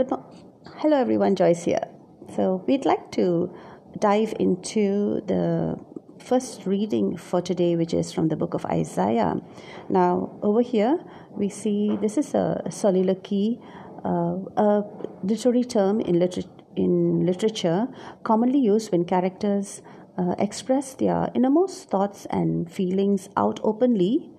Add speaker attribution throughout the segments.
Speaker 1: good mo- hello everyone. Joyce here. So we'd like to dive into the first reading for today which is from the book of isaiah. Now over here we see this is a soliloquy uh, a literary term in, liter- in literature commonly used when characters uh, express their innermost thoughts and feelings out openly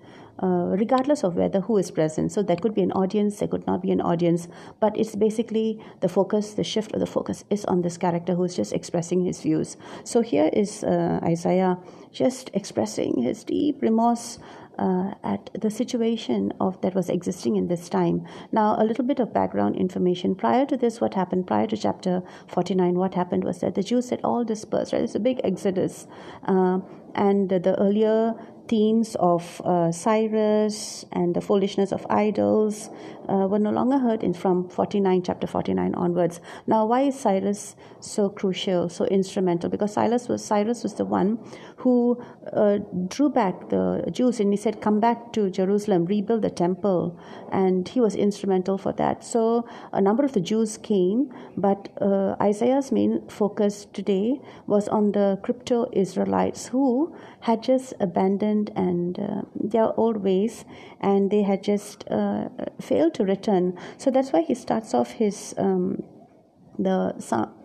Speaker 1: uh, regardless of whether who is present. So there could be an audience, there could not be an audience, but it's basically the focus, the shift of the focus is on this character who's just expressing his views. So here is uh, Isaiah just expressing his deep remorse uh, at the situation of that was existing in this time. Now, a little bit of background information. Prior to this, what happened? Prior to chapter 49, what happened was that the Jews had all dispersed, right? It's a big exodus. Uh, and the earlier themes of uh, Cyrus and the foolishness of idols uh, were no longer heard in from 49 chapter 49 onwards. Now, why is Cyrus so crucial, so instrumental? Because Cyrus was Cyrus was the one who uh, drew back the Jews and he said, "Come back to Jerusalem, rebuild the temple," and he was instrumental for that. So a number of the Jews came, but uh, Isaiah's main focus today was on the crypto Israelites who had just abandoned and uh, their old ways and they had just uh, failed to return. So that's why he starts off his um, the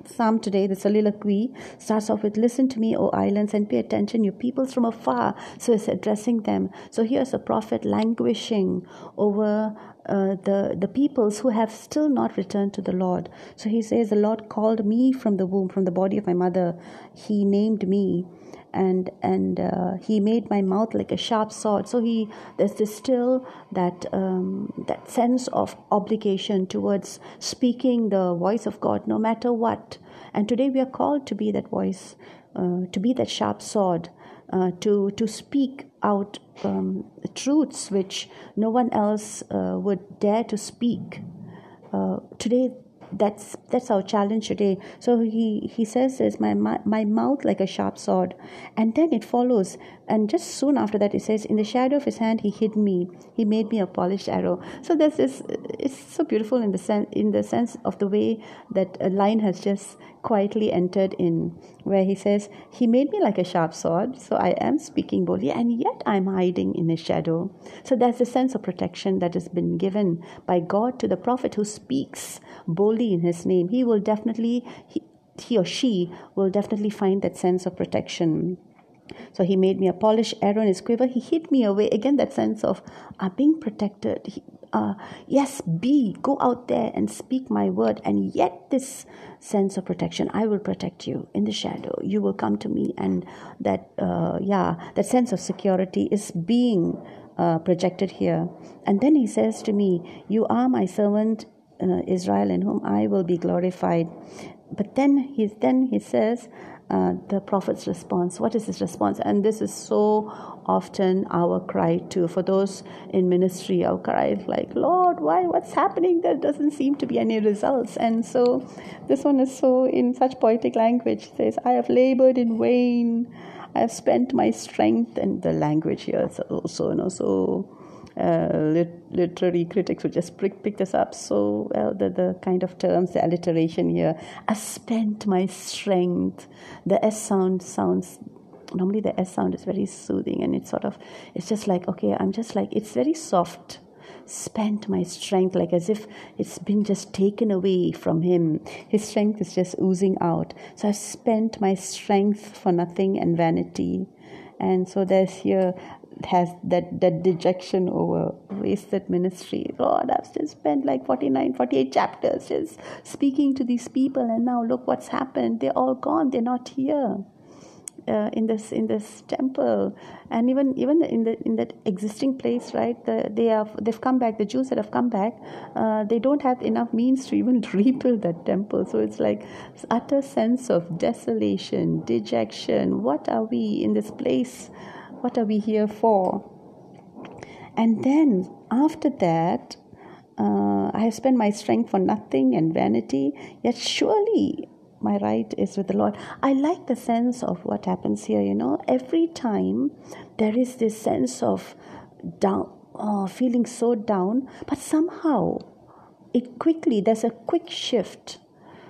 Speaker 1: psalm today, the soliloquy, starts off with Listen to me, O islands, and pay attention, you peoples from afar. So it's addressing them. So here's a prophet languishing over uh, the, the peoples who have still not returned to the Lord. So he says, The Lord called me from the womb, from the body of my mother. He named me and and uh, he made my mouth like a sharp sword. So he there's this still that um, that sense of obligation towards speaking the voice of god no matter what. And today we are called to be that voice uh, to be that sharp sword uh, to to speak out um, truths which no one else uh, would dare to speak. Uh, today that's that's our challenge today so he he says is my, my my mouth like a sharp sword and then it follows and just soon after that, he says, In the shadow of his hand, he hid me. He made me a polished arrow. So there's this, it's so beautiful in the, sense, in the sense of the way that a line has just quietly entered in, where he says, He made me like a sharp sword. So I am speaking boldly, and yet I'm hiding in his shadow. So there's a sense of protection that has been given by God to the prophet who speaks boldly in his name. He will definitely, he, he or she will definitely find that sense of protection. So he made me a polished arrow in his quiver. He hid me away. Again, that sense of uh, being protected. He, uh, yes, be, go out there and speak my word. And yet, this sense of protection, I will protect you in the shadow. You will come to me. And that, uh, yeah, that sense of security is being uh, projected here. And then he says to me, You are my servant. Uh, Israel, in whom I will be glorified. But then he then he says, uh, the prophet's response. What is his response? And this is so often our cry too. For those in ministry, our cry is like, Lord, why? What's happening? There doesn't seem to be any results. And so this one is so in such poetic language. Says, I have labored in vain. I have spent my strength, and the language here is also, you know, so Uh, lit- literary critics would just pick, pick this up. So well the, the kind of terms the alliteration here. I spent my strength. The s sound sounds normally the s sound is very soothing and it's sort of it's just like okay i'm just like it's very soft. Spent my strength like as if it's been just taken away from him. His strength is just oozing out. So i spent my strength for nothing and vanity. And so there's here has that, that dejection over wasted ministry. Lord, I've just spent like 49, 48 chapters just speaking to these people, and now look what's happened. They're all gone, they're not here. Uh, in this in this temple and even even in the in that existing place right the, they have they've come back the Jews that have come back uh, they don't have enough means to even rebuild that temple so it's like utter sense of desolation dejection what are we in this place what are we here for? And then after that, uh, I have spent my strength for nothing and vanity, yet surely my right is with the Lord. I like the sense of what happens here, you know. Every time there is this sense of down, uh, feeling so down, but somehow it quickly, there's a quick shift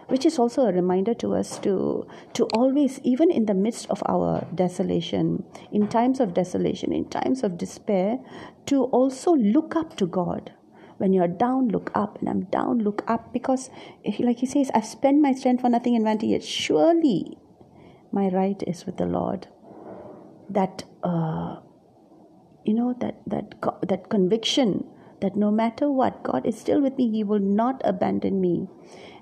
Speaker 1: which is also a reminder to us to to always even in the midst of our desolation in times of desolation in times of despair to also look up to god. When you're down look up and i'm down look up because like he says i've spent my strength for nothing in vanity yet surely my right is with the lord. That uh, you know that that that conviction that no matter what god is still with me he will not abandon me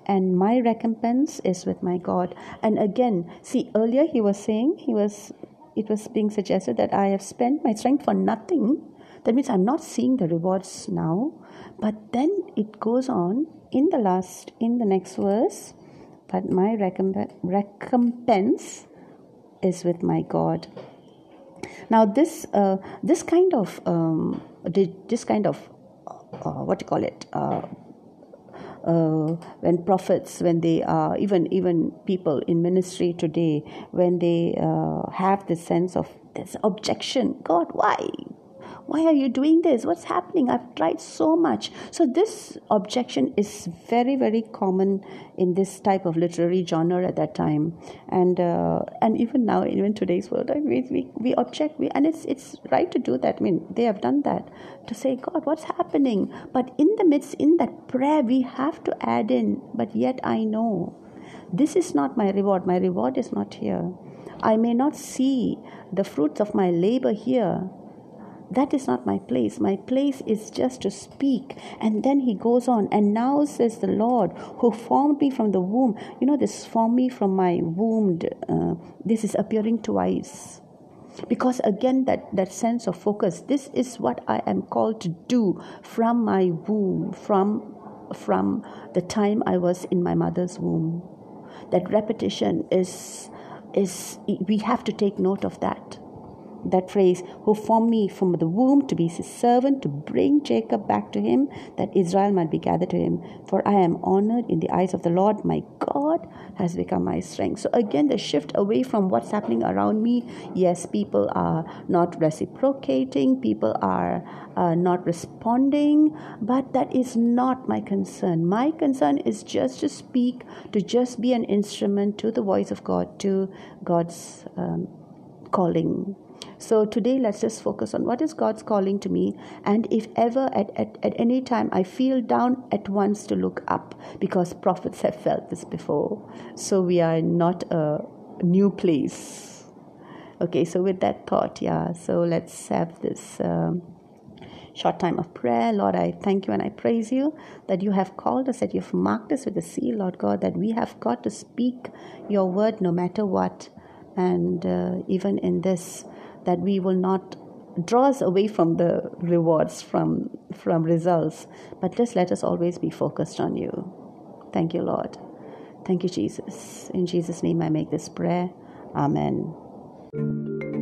Speaker 1: and my recompense is with my god. And again see earlier he was saying he was it was being suggested that i have spent my strength for nothing. That means i'm not seeing the rewards now. But then it goes on in the last in the next verse but my recomp- recompense is with my god. Now this uh, this kind of um, this kind of uh, what do you call it uh, uh, when prophets, when they are even even people in ministry today, when they uh, have this sense of this objection, God, why? Why are you doing this? What's happening? I've tried so much. So this objection is very very common in this type of literary genre at that time. And uh, and even now even today's world I mean, we, we object we, and it's it's right to do that. I mean they have done that to say god what's happening? But in the midst in that prayer we have to add in but yet i know this is not my reward. My reward is not here. I may not see the fruits of my labor here, that is not my place. My place is just to speak. And then he goes on, and now says the Lord, who formed me from the womb. You know, this formed me from my womb. Uh, this is appearing twice. Because again, that, that sense of focus, this is what I am called to do from my womb, from, from the time I was in my mother's womb. That repetition is, is, we have to take note of that that phrase, who formed me from the womb to be his servant, to bring Jacob back to him, that Israel might be gathered to him. For I am honored in the eyes of the Lord, my God has become my strength. So again, the shift away from what's happening around me. Yes, people are not reciprocating, people are uh, not responding, but that is not my concern. My concern is just to speak, to just be an instrument to the voice of God, to God's um, calling. So today, let's just focus on what is God's calling to me. And if ever at, at, at any time I feel down, at once to look up because prophets have felt this before. So we are not a new place. Okay, so with that thought, yeah, so let's have this. Um, short time of prayer. Lord, I thank you and I praise you that you have called us, that you've marked us with a seal, Lord God, that we have got to speak your word no matter what. And uh, even in this, that we will not draw us away from the rewards from from results but just let us always be focused on you. Thank you lord. Thank you jesus. In jesus name i make this prayer. Amen